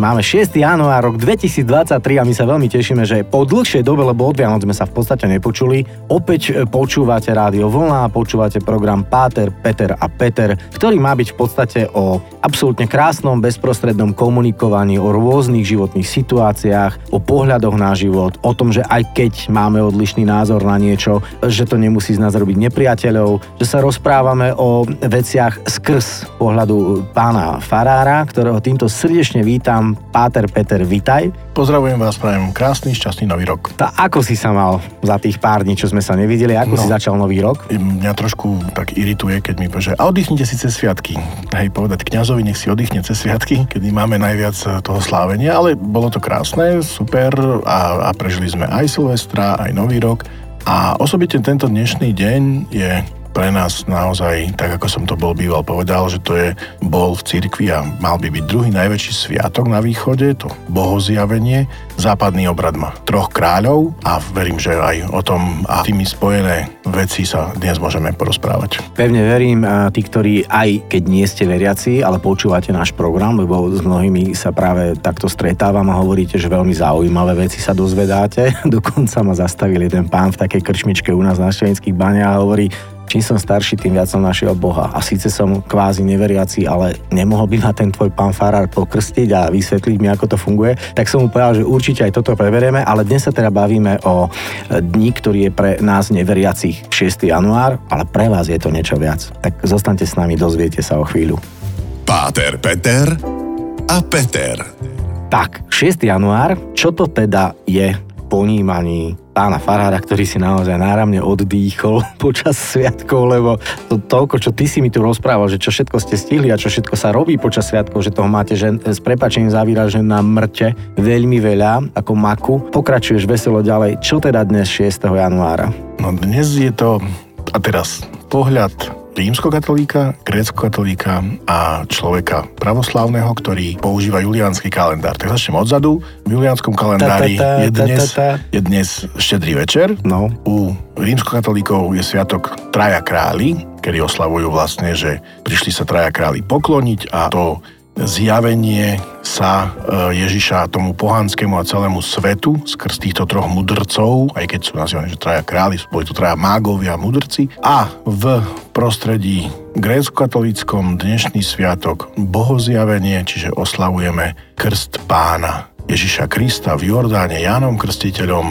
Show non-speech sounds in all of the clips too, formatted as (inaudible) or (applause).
Máme 6. január, rok 2023 a my sa veľmi tešíme, že po dlhšej dobe, lebo od Vianoc sme sa v podstate nepočuli, opäť e, počúvate Rádio Vlna, počúvate program Páter, Peter a Peter, ktorý má byť v podstate o absolútne krásnom, bezprostrednom komunikovaní, o rôznych životných situáciách, o pohľadoch na život, o tom, že aj keď máme odlišný názor na niečo, že to nemusí z nás robiť nepriateľov, že sa rozprávame o veciach skrz pohľadu pána Farára, ktorého týmto srdečne vítam Páter Peter, vitaj. Pozdravujem vás, prajem krásny, šťastný nový rok. Tá, ako si sa mal za tých pár dní, čo sme sa nevideli, ako no, si začal nový rok? Mňa trošku tak irituje, keď mi povie, že a oddychnite si cez sviatky. Hej, povedať kňazovi, nech si oddychne cez sviatky, kedy máme najviac eh, toho slávenia, ale bolo to krásne, super a, a prežili sme aj Silvestra, aj nový rok. A osobitne tento dnešný deň je pre nás naozaj, tak ako som to bol býval povedal, že to je bol v cirkvi a mal by byť druhý najväčší sviatok na východe, to bohozjavenie. Západný obrad má troch kráľov a verím, že aj o tom a tými spojené veci sa dnes môžeme porozprávať. Pevne verím, tí, ktorí aj keď nie ste veriaci, ale počúvate náš program, lebo s mnohými sa práve takto stretávam a hovoríte, že veľmi zaujímavé veci sa dozvedáte. (laughs) Dokonca ma zastavil jeden pán v takej krčmičke u nás na Švenských baniach a hovorí, čím som starší, tým viac som našiel Boha. A síce som kvázi neveriaci, ale nemohol by ma ten tvoj pán Farár pokrstiť a vysvetliť mi, ako to funguje, tak som mu povedal, že určite aj toto preberieme, ale dnes sa teda bavíme o dni, ktorý je pre nás neveriacich 6. január, ale pre vás je to niečo viac. Tak zostaňte s nami, dozviete sa o chvíľu. Páter Peter a Peter. Tak, 6. január, čo to teda je ponímaní pána Farára, ktorý si naozaj náramne oddýchol (laughs) počas sviatkov, lebo to toľko, čo ty si mi tu rozprával, že čo všetko ste stihli a čo všetko sa robí počas sviatkov, že toho máte že s prepačením zavíra, že na mŕte veľmi veľa, ako maku. Pokračuješ veselo ďalej. Čo teda dnes 6. januára? No dnes je to, a teraz pohľad rímskokatolíka, grécko-katolíka a človeka pravoslávneho, ktorý používa juliánsky kalendár. Tak začnem odzadu. V juliánskom kalendári je dnes, je dnes štedrý večer. No. U rímskokatolíkov je sviatok Traja králi, kedy oslavujú vlastne, že prišli sa traja králi pokloniť a to zjavenie sa e, Ježiša tomu pohanskému a celému svetu skrz týchto troch mudrcov, aj keď sú nazývaní, že traja králi, boli to traja mágovia a mudrci. A v prostredí grécko-katolíckom dnešný sviatok bohozjavenie, čiže oslavujeme krst pána Ježiša Krista v Jordáne Jánom Krstiteľom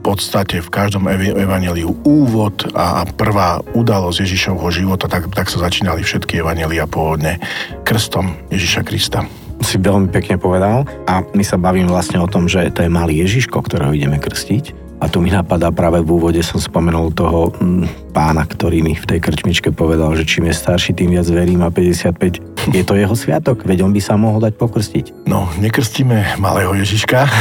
podstate v každom evaneliu úvod a prvá udalosť Ježišovho života, tak, tak sa začínali všetky evanelia pôvodne krstom Ježiša Krista. Si veľmi pekne povedal a my sa bavíme vlastne o tom, že to je malý Ježiško, ktorého ideme krstiť. A tu mi napadá práve v úvode som spomenul toho mm, pána, ktorý mi v tej krčmičke povedal, že čím je starší, tým viac verím a 55 je to jeho sviatok, veď on by sa mohol dať pokrstiť. No, nekrstíme malého Ježiška. (laughs)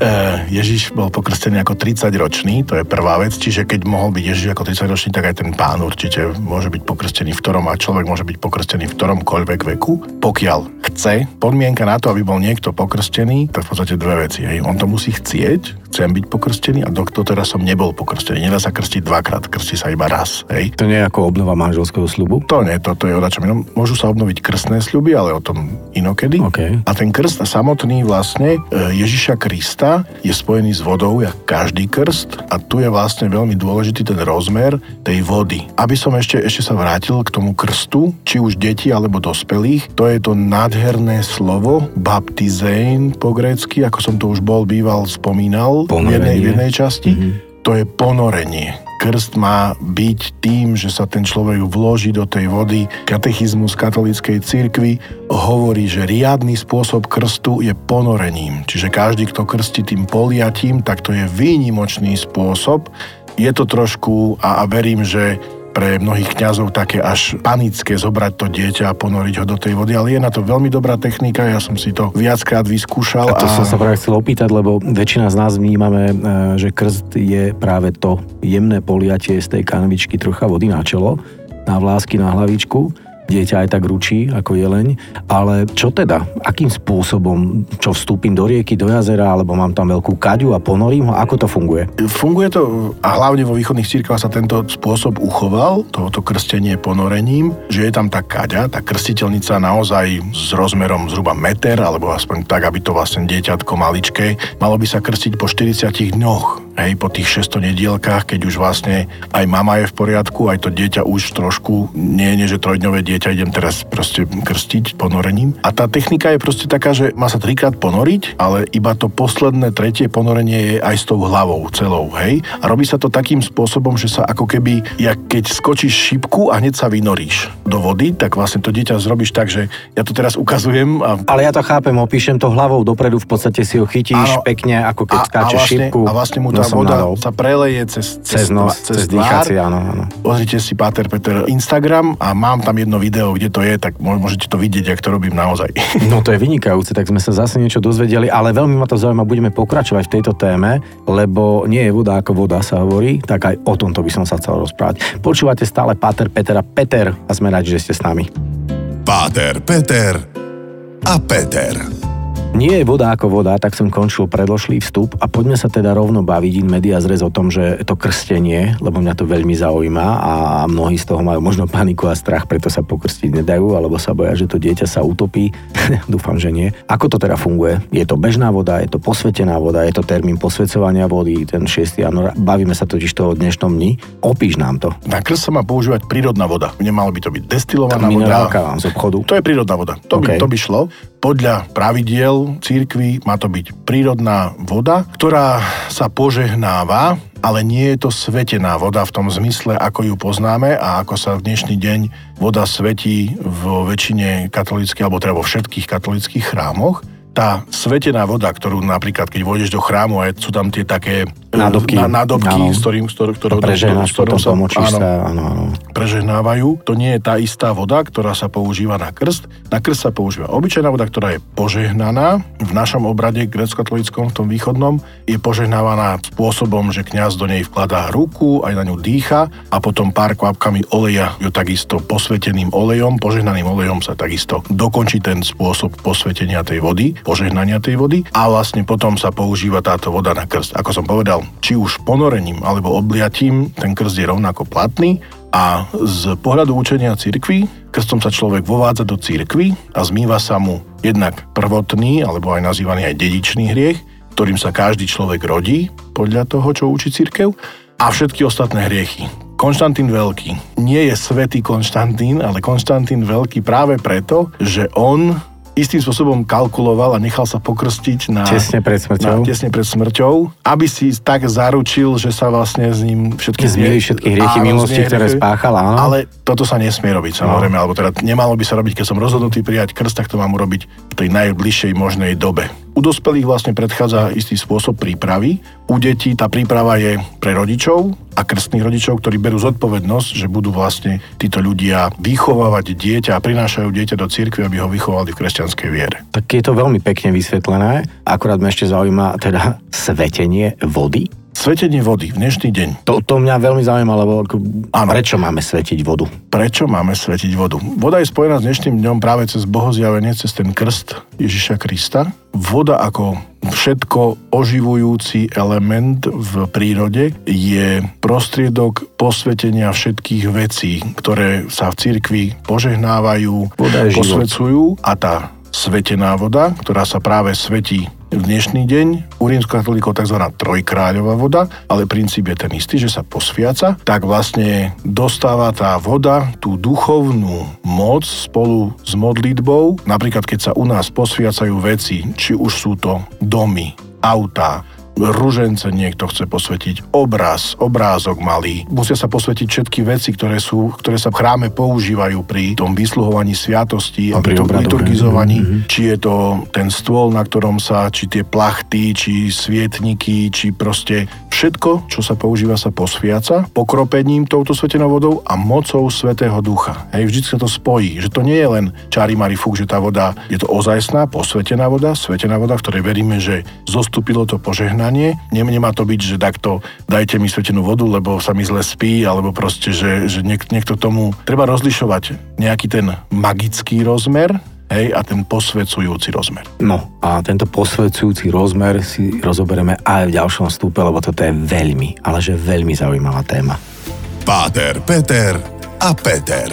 Eh, Ježiš bol pokrstený ako 30-ročný, to je prvá vec, čiže keď mohol byť Ježiš ako 30-ročný, tak aj ten pán určite môže byť pokrstený v ktorom a človek môže byť pokrstený v ktoromkoľvek veku, pokiaľ chce. Podmienka na to, aby bol niekto pokrstený, to je v podstate dve veci. Hej. On to musí chcieť, chcem byť pokrstený a doktor teraz som nebol pokrstený. Nedá sa krstiť dvakrát krát, krstí sa iba raz. Hej. To nie je ako obnova manželského slubu? To nie, to, to je o inom. Môžu sa obnoviť krstné sľuby, ale o tom inokedy. Okay. A ten krst samotný vlastne e, Ježiša Krista je spojený s vodou, jak každý krst. A tu je vlastne veľmi dôležitý ten rozmer tej vody. Aby som ešte, ešte sa vrátil k tomu krstu, či už deti alebo dospelých, to je to nádherné slovo baptizein po grécky, ako som to už bol býval spomínal v jednej, v jednej časti. Mm-hmm. To je ponorenie krst má byť tým, že sa ten človek vloží do tej vody. Katechizmus katolíckej cirkvi hovorí, že riadny spôsob krstu je ponorením. Čiže každý, kto krstí tým poliatím, tak to je výnimočný spôsob. Je to trošku, a, a verím, že pre mnohých kňazov také až panické zobrať to dieťa a ponoriť ho do tej vody, ale je na to veľmi dobrá technika, ja som si to viackrát vyskúšal. A to a... som sa práve chcel opýtať, lebo väčšina z nás vnímame, e, že krst je práve to jemné poliatie z tej kanvičky trocha vody na čelo, na vlásky na hlavičku dieťa aj tak ručí ako jeleň, ale čo teda? Akým spôsobom? Čo vstúpim do rieky, do jazera, alebo mám tam veľkú kaďu a ponorím ho? Ako to funguje? Funguje to, a hlavne vo východných cirkvách sa tento spôsob uchoval, tohoto krstenie ponorením, že je tam tá kaďa, tá krstiteľnica naozaj s rozmerom zhruba meter, alebo aspoň tak, aby to vlastne dieťatko maličké, malo by sa krstiť po 40 dňoch hej, po tých 600 nedielkách, keď už vlastne aj mama je v poriadku, aj to dieťa už trošku, nie, nie že trojdňové dieťa, idem teraz proste krstiť ponorením. A tá technika je proste taká, že má sa trikrát ponoriť, ale iba to posledné tretie ponorenie je aj s tou hlavou celou, hej. A robí sa to takým spôsobom, že sa ako keby, jak keď skočíš šipku a hneď sa vynoríš do vody, tak vlastne to dieťa zrobíš tak, že ja to teraz ukazujem. A... Ale ja to chápem, opíšem to hlavou dopredu, v podstate si ho chytíš Áno, pekne, ako keď skáčeš vlastne, šipku. A vlastne mu tá voda nadol. sa preleje cez, cez, cez nos, cez, cez dýchacie, áno, áno. Pozrite si Páter Peter Instagram a mám tam jedno video, kde to je, tak môžete to vidieť, ak to robím naozaj. (laughs) No to je vynikajúce, tak sme sa zase niečo dozvedeli, ale veľmi ma to zaujíma, budeme pokračovať v tejto téme, lebo nie je voda ako voda sa hovorí, tak aj o tomto by som sa chcel rozprávať. Počúvate stále Páter Peter a Peter a sme radi, že ste s nami. Páter Peter a Peter. Nie je voda ako voda, tak som končil predložlý vstup a poďme sa teda rovno baviť in media zrez o tom, že to krstenie, lebo mňa to veľmi zaujíma a mnohí z toho majú možno paniku a strach, preto sa pokrstiť nedajú, alebo sa boja, že to dieťa sa utopí. (laughs) Dúfam, že nie. Ako to teda funguje? Je to bežná voda, je to posvetená voda, je to termín posvedcovania vody, ten 6. január. Bavíme sa totiž toho o dnešnom dni. Opíš nám to. Na krst sa má používať prírodná voda. Nemalo by to byť destilovaná voda. z obchodu. To je prírodná voda. To, okay. by, to by šlo. Podľa pravidiel církvy má to byť prírodná voda, ktorá sa požehnáva, ale nie je to svetená voda v tom zmysle, ako ju poznáme a ako sa v dnešný deň voda svetí vo väčšine katolických, alebo teda vo všetkých katolických chrámoch. Tá svetená voda, ktorú napríklad, keď vôjdeš do chrámu a sú tam tie také nádobky, na, nádobky s ktorým, ktorým, ktorým, prežehnáš, ktorým sa, áno, sa áno, áno. prežehnávajú, to nie je tá istá voda, ktorá sa používa na krst. Na krst sa používa obyčajná voda, ktorá je požehnaná. V našom obrade grecko-katolickom, v tom východnom, je požehnávaná spôsobom, že kňaz do nej vkladá ruku, aj na ňu dýcha a potom pár kvapkami oleja ju takisto posveteným olejom, požehnaným olejom sa takisto dokončí ten spôsob posvetenia tej vody požehnania tej vody a vlastne potom sa používa táto voda na krst. Ako som povedal, či už ponorením alebo obliatím, ten krst je rovnako platný a z pohľadu učenia cirkvy, krstom sa človek vovádza do cirkvy a zmýva sa mu jednak prvotný, alebo aj nazývaný aj dedičný hriech, ktorým sa každý človek rodí, podľa toho, čo učí cirkev, a všetky ostatné hriechy. Konštantín Veľký nie je svätý Konštantín, ale Konštantín Veľký práve preto, že on istým spôsobom kalkuloval a nechal sa pokrstiť na, tesne pred smrťou. Na, tesne pred smrťou, aby si tak zaručil, že sa vlastne s ním všetky zmieli všetky hriechy minulosti, ktoré spáchal, áno. Ale toto sa nesmie robiť, samozrejme, no. alebo teda nemalo by sa robiť, keď som rozhodnutý prijať krst, tak to mám urobiť v tej najbližšej možnej dobe. U dospelých vlastne predchádza istý spôsob prípravy. U detí tá príprava je pre rodičov a krstných rodičov, ktorí berú zodpovednosť, že budú vlastne títo ľudia vychovávať dieťa a prinášajú dieťa do cirkvi, aby ho vychovali v kresťanskej viere. Tak je to veľmi pekne vysvetlené. Akurát ma ešte zaujíma teda svetenie vody. Svetenie vody v dnešný deň. To, to mňa veľmi zaujíma, lebo ano. prečo máme svetiť vodu? Prečo máme svetiť vodu? Voda je spojená s dnešným dňom práve cez bohozjavenie, cez ten krst Ježiša Krista. Voda ako všetko oživujúci element v prírode je prostriedok posvetenia všetkých vecí, ktoré sa v cirkvi požehnávajú, posvecujú a tá svetená voda, ktorá sa práve svetí v dnešný deň u rímskokatolíkov tzv. trojkráľová voda, ale princíp je ten istý, že sa posviaca, tak vlastne dostáva tá voda tú duchovnú moc spolu s modlitbou. Napríklad, keď sa u nás posviacajú veci, či už sú to domy, autá, ružence niekto chce posvetiť, obraz, obrázok malý. Musia sa posvetiť všetky veci, ktoré, sú, ktoré sa v chráme používajú pri tom vysluhovaní sviatosti a, pri tom liturgizovaní. Mm-hmm. Či je to ten stôl, na ktorom sa, či tie plachty, či svietniky, či proste všetko, čo sa používa, sa posviaca pokropením touto svetenou vodou a mocou Svetého Ducha. Hej, vždy sa to spojí, že to nie je len čári mari fúk, že tá voda je to ozajstná, posvetená voda, svetená voda, v ktorej veríme, že zostúpilo to požehnanie požehnanie. Nem, nemá to byť, že takto dajte mi svetenú vodu, lebo sa mi zle spí, alebo proste, že, že niek, niekto tomu... Treba rozlišovať nejaký ten magický rozmer, hej, a ten posvedzujúci rozmer. No a tento posvedzujúci rozmer si rozoberieme aj v ďalšom stupe, lebo toto je veľmi, ale že veľmi zaujímavá téma. Páter, Peter a Peter.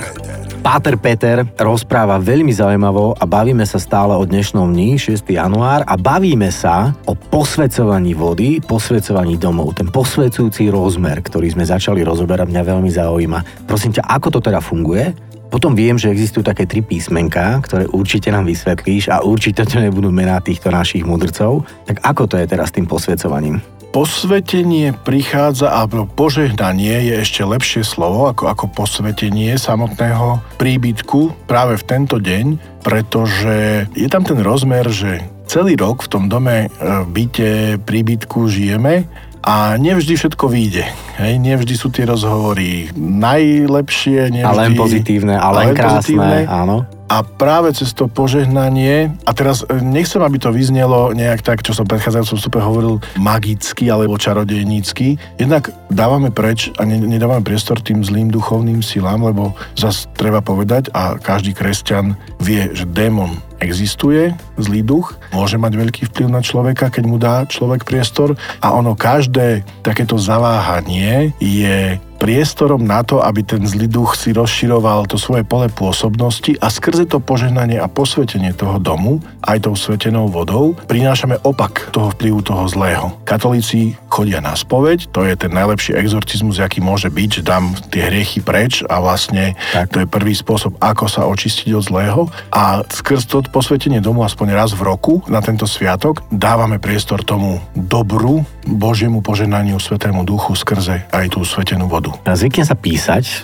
Páter Peter rozpráva veľmi zaujímavo a bavíme sa stále o dnešnom dni, 6. január a bavíme sa o posvedcovaní vody, posvedcovaní domov. Ten posvedcujúci rozmer, ktorý sme začali rozoberať, mňa veľmi zaujíma. Prosím ťa, ako to teda funguje? Potom viem, že existujú také tri písmenka, ktoré určite nám vysvetlíš a určite to nebudú mená týchto našich mudrcov. Tak ako to je teraz s tým posvedcovaním? Posvetenie prichádza, alebo požehnanie je ešte lepšie slovo ako, ako posvetenie samotného príbytku práve v tento deň, pretože je tam ten rozmer, že celý rok v tom dome, e, v byte, príbytku žijeme a nevždy všetko vyjde. Hej, nevždy sú tie rozhovory najlepšie, nevždy... A len pozitívne, a len, len krásne, pozitívne. áno. A práve cez to požehnanie, a teraz e, nechcem, aby to vyznelo nejak tak, čo som predchádzajúcom vstupe hovoril, magicky alebo čarodejnícky, jednak dávame preč a nedávame priestor tým zlým duchovným silám, lebo zase treba povedať, a každý kresťan vie, že démon existuje, zlý duch, môže mať veľký vplyv na človeka, keď mu dá človek priestor a ono každé takéto zaváhanie je priestorom na to, aby ten zlý duch si rozširoval to svoje pole pôsobnosti a skrze to požehnanie a posvetenie toho domu, aj tou svetenou vodou, prinášame opak toho vplyvu toho zlého. Katolíci chodia na spoveď, to je ten najlepší exorcizmus, aký môže byť, že dám tie hriechy preč a vlastne tak. to je prvý spôsob, ako sa očistiť od zlého a skrz to posvetenie domu aspoň raz v roku na tento sviatok dávame priestor tomu dobru, Božiemu poženaniu, Svetému Duchu skrze aj tú svetenú vodu. Zvykne sa písať e,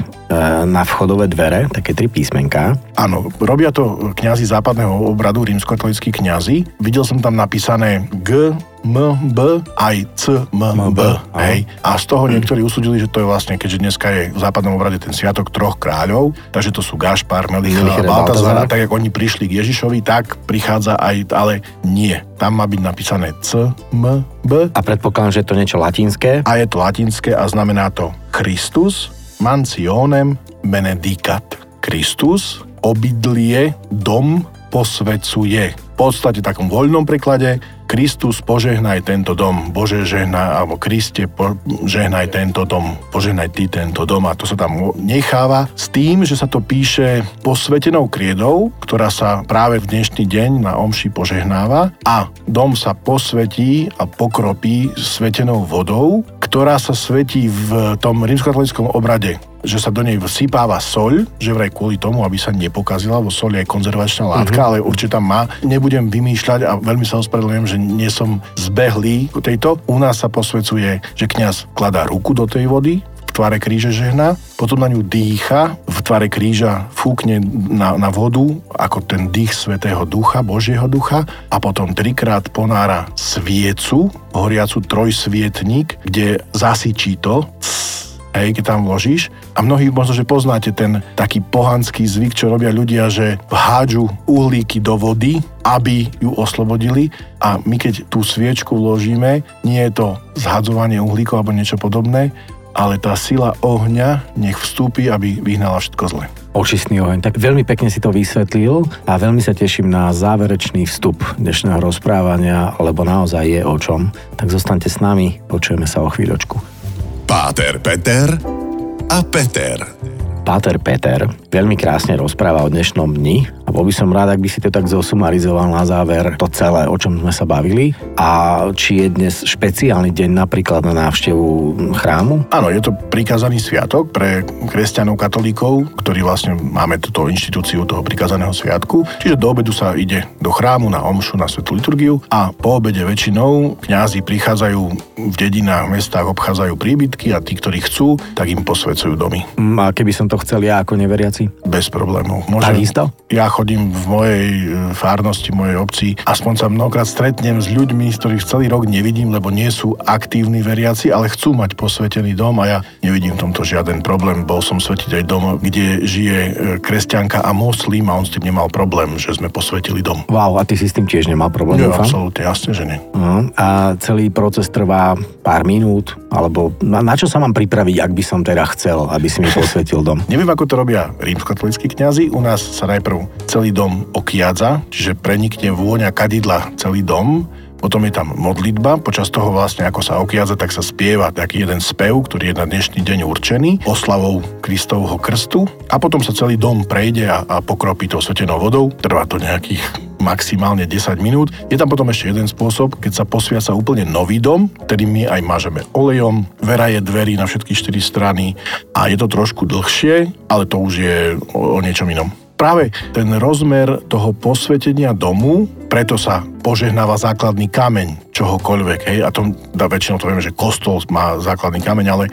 na vchodové dvere, také tri písmenka. Áno, robia to kňazi západného obradu, rímskokatolíckí kňazi. Videl som tam napísané G, M, B, aj C, M, B. Hej. A z toho niektorí usúdili, že to je vlastne, keďže dneska je v západnom obrade ten sviatok troch kráľov, takže to sú Gašpar, Melichel a Baltazar. Tak, ako oni prišli k Ježišovi, tak prichádza aj, ale nie. Tam má byť napísané C, M, B. A predpokladám, že je to niečo latinské. A je to latinské a znamená to Christus, mansionem benedicat. Kristus, obydlie, dom, posvecuje. V podstate v takom voľnom preklade Kristus požehnaj tento dom, Bože žehnaj, alebo Kriste požehnaj tento dom, požehnaj ty tento dom. A to sa tam necháva s tým, že sa to píše posvetenou kriedou, ktorá sa práve v dnešný deň na omši požehnáva. A dom sa posvetí a pokropí svetenou vodou, ktorá sa svetí v tom rímskokatolickom obrade že sa do nej vsypáva soľ, že vraj kvôli tomu, aby sa nepokazila, lebo soľ je konzervačná látka, mm-hmm. ale určite tam má. Nebudem vymýšľať a veľmi sa ospravedlňujem, že nie som zbehlý tejto. U nás sa posvecuje, že kňaz kladá ruku do tej vody, tvare kríže žehna, potom na ňu dýcha, v tvare kríža fúkne na, na vodu ako ten dých Svetého Ducha, Božieho Ducha a potom trikrát ponára sviecu, horiacu trojsvietník, kde zasyčí to, hej, keď tam vložíš. A mnohí možno, že poznáte ten taký pohanský zvyk, čo robia ľudia, že vhádžu uhlíky do vody, aby ju oslobodili a my keď tú sviečku vložíme, nie je to zhadzovanie uhlíkov alebo niečo podobné, ale tá sila ohňa nech vstúpi, aby vyhnala všetko zle. Očistný oheň. Tak veľmi pekne si to vysvetlil a veľmi sa teším na záverečný vstup dnešného rozprávania, lebo naozaj je o čom. Tak zostaňte s nami, počujeme sa o chvíľočku. Páter Peter a Peter. Páter Peter veľmi krásne rozpráva o dnešnom dni a bol by som rád, ak by si to tak zosumarizoval na záver to celé, o čom sme sa bavili a či je dnes špeciálny deň napríklad na návštevu chrámu? Áno, je to prikázaný sviatok pre kresťanov, katolíkov, ktorí vlastne máme túto inštitúciu toho prikázaného sviatku. Čiže do obedu sa ide do chrámu na omšu, na svetú liturgiu a po obede väčšinou kňazi prichádzajú v dedinách, mestách, obchádzajú príbytky a tí, ktorí chcú, tak im posvedcujú domy. Mm, a keby som to chcel ja ako neveriaci? Bez problémov. Môže... Takisto? Ja chodím v mojej e, fárnosti, v mojej obci, aspoň sa mnohokrát stretnem s ľuďmi, ktorých celý rok nevidím, lebo nie sú aktívni veriaci, ale chcú mať posvetený dom a ja nevidím v tomto žiaden problém. Bol som svetiť aj dom, kde žije e, kresťanka a moslim a on s tým nemal problém, že sme posvetili dom. Wow, a ty si s tým tiež nemal problém, Nie, absolútne, jasne, že nie. No, a celý proces trvá pár minút, alebo na, na čo sa mám pripraviť, ak by som teda chcel, aby si mi posvetil dom? (laughs) Neviem, ako to robia rímskokatolíckí kňazi. U nás sa najprv celý dom okiadza, čiže prenikne vôňa kadidla celý dom. Potom je tam modlitba, počas toho vlastne ako sa okiadza, tak sa spieva taký jeden spev, ktorý je na dnešný deň určený, oslavou Kristovho krstu a potom sa celý dom prejde a, a pokropí to svetenou vodou. Trvá to nejakých maximálne 10 minút. Je tam potom ešte jeden spôsob, keď sa posviaca úplne nový dom, ktorý my aj mážeme olejom, vera je dverí na všetky štyri strany a je to trošku dlhšie, ale to už je o, o niečom inom. Práve ten rozmer toho posvetenia domu, preto sa požehnáva základný kameň čohokoľvek, hej, a to da, väčšinou to vieme, že kostol má základný kameň, ale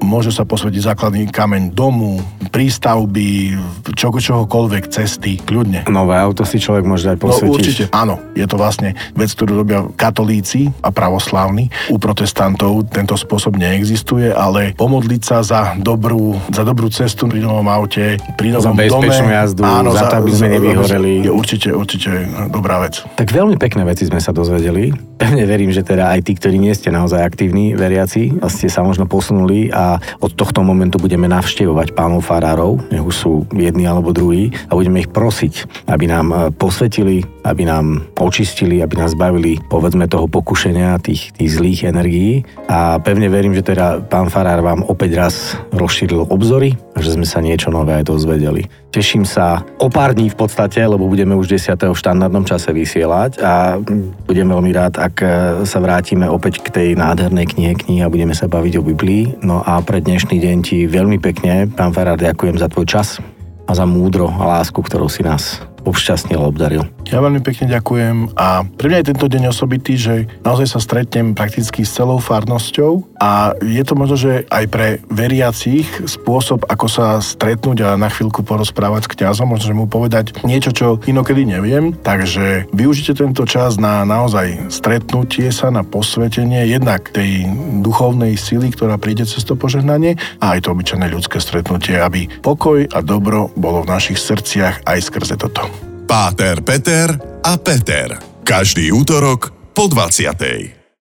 môže sa posvetiť základný kameň domu, prístavby, čo, čohokoľvek, cesty, kľudne. Nové auto si človek môže dať No posvetiť. určite, áno. Je to vlastne vec, ktorú robia katolíci a pravoslávni. U protestantov tento spôsob neexistuje, ale pomodliť sa za dobrú, za dobrú cestu pri novom aute, pri Za novom bezpečnú dome. jazdu, za to, aby sme nevyhoreli. Je určite, určite dobrá vec. Tak veľmi pekné veci sme sa dozvedeli. Pevne verím, že teda aj tí, ktorí nie ste naozaj aktívni veriaci, ste sa možno posunuli a od tohto momentu budeme navštevovať pánov farárov, nech už sú jedni alebo druhí, a budeme ich prosiť, aby nám e, posvetili, aby nám očistili, aby nás zbavili, povedzme, toho pokušenia, tých, tých zlých energií. A pevne verím, že teda pán farár vám opäť raz rozšíril obzory že sme sa niečo nové aj dozvedeli. Teším sa o pár dní v podstate, lebo budeme už 10. v štandardnom čase vysielať a budem veľmi rád, ak e, sa vrátime opäť k tej nádhernej knihe knihy a budeme sa baviť o Biblii. No a pre dnešný deň ti veľmi pekne, pán Farár, ďakujem za tvoj čas a za múdro a lásku, ktorou si nás obšťastnil obdaril. Ja veľmi pekne ďakujem a pre mňa je tento deň osobitý, že naozaj sa stretnem prakticky s celou farnosťou a je to možno, že aj pre veriacich spôsob, ako sa stretnúť a na chvíľku porozprávať s kňazom, možno, že mu povedať niečo, čo inokedy neviem. Takže využite tento čas na naozaj stretnutie sa, na posvetenie jednak tej duchovnej sily, ktorá príde cez to požehnanie a aj to obyčajné ľudské stretnutie, aby pokoj a dobro bolo v našich srdciach aj skrze toto. Páter, Peter a Peter. Každý útorok po 20.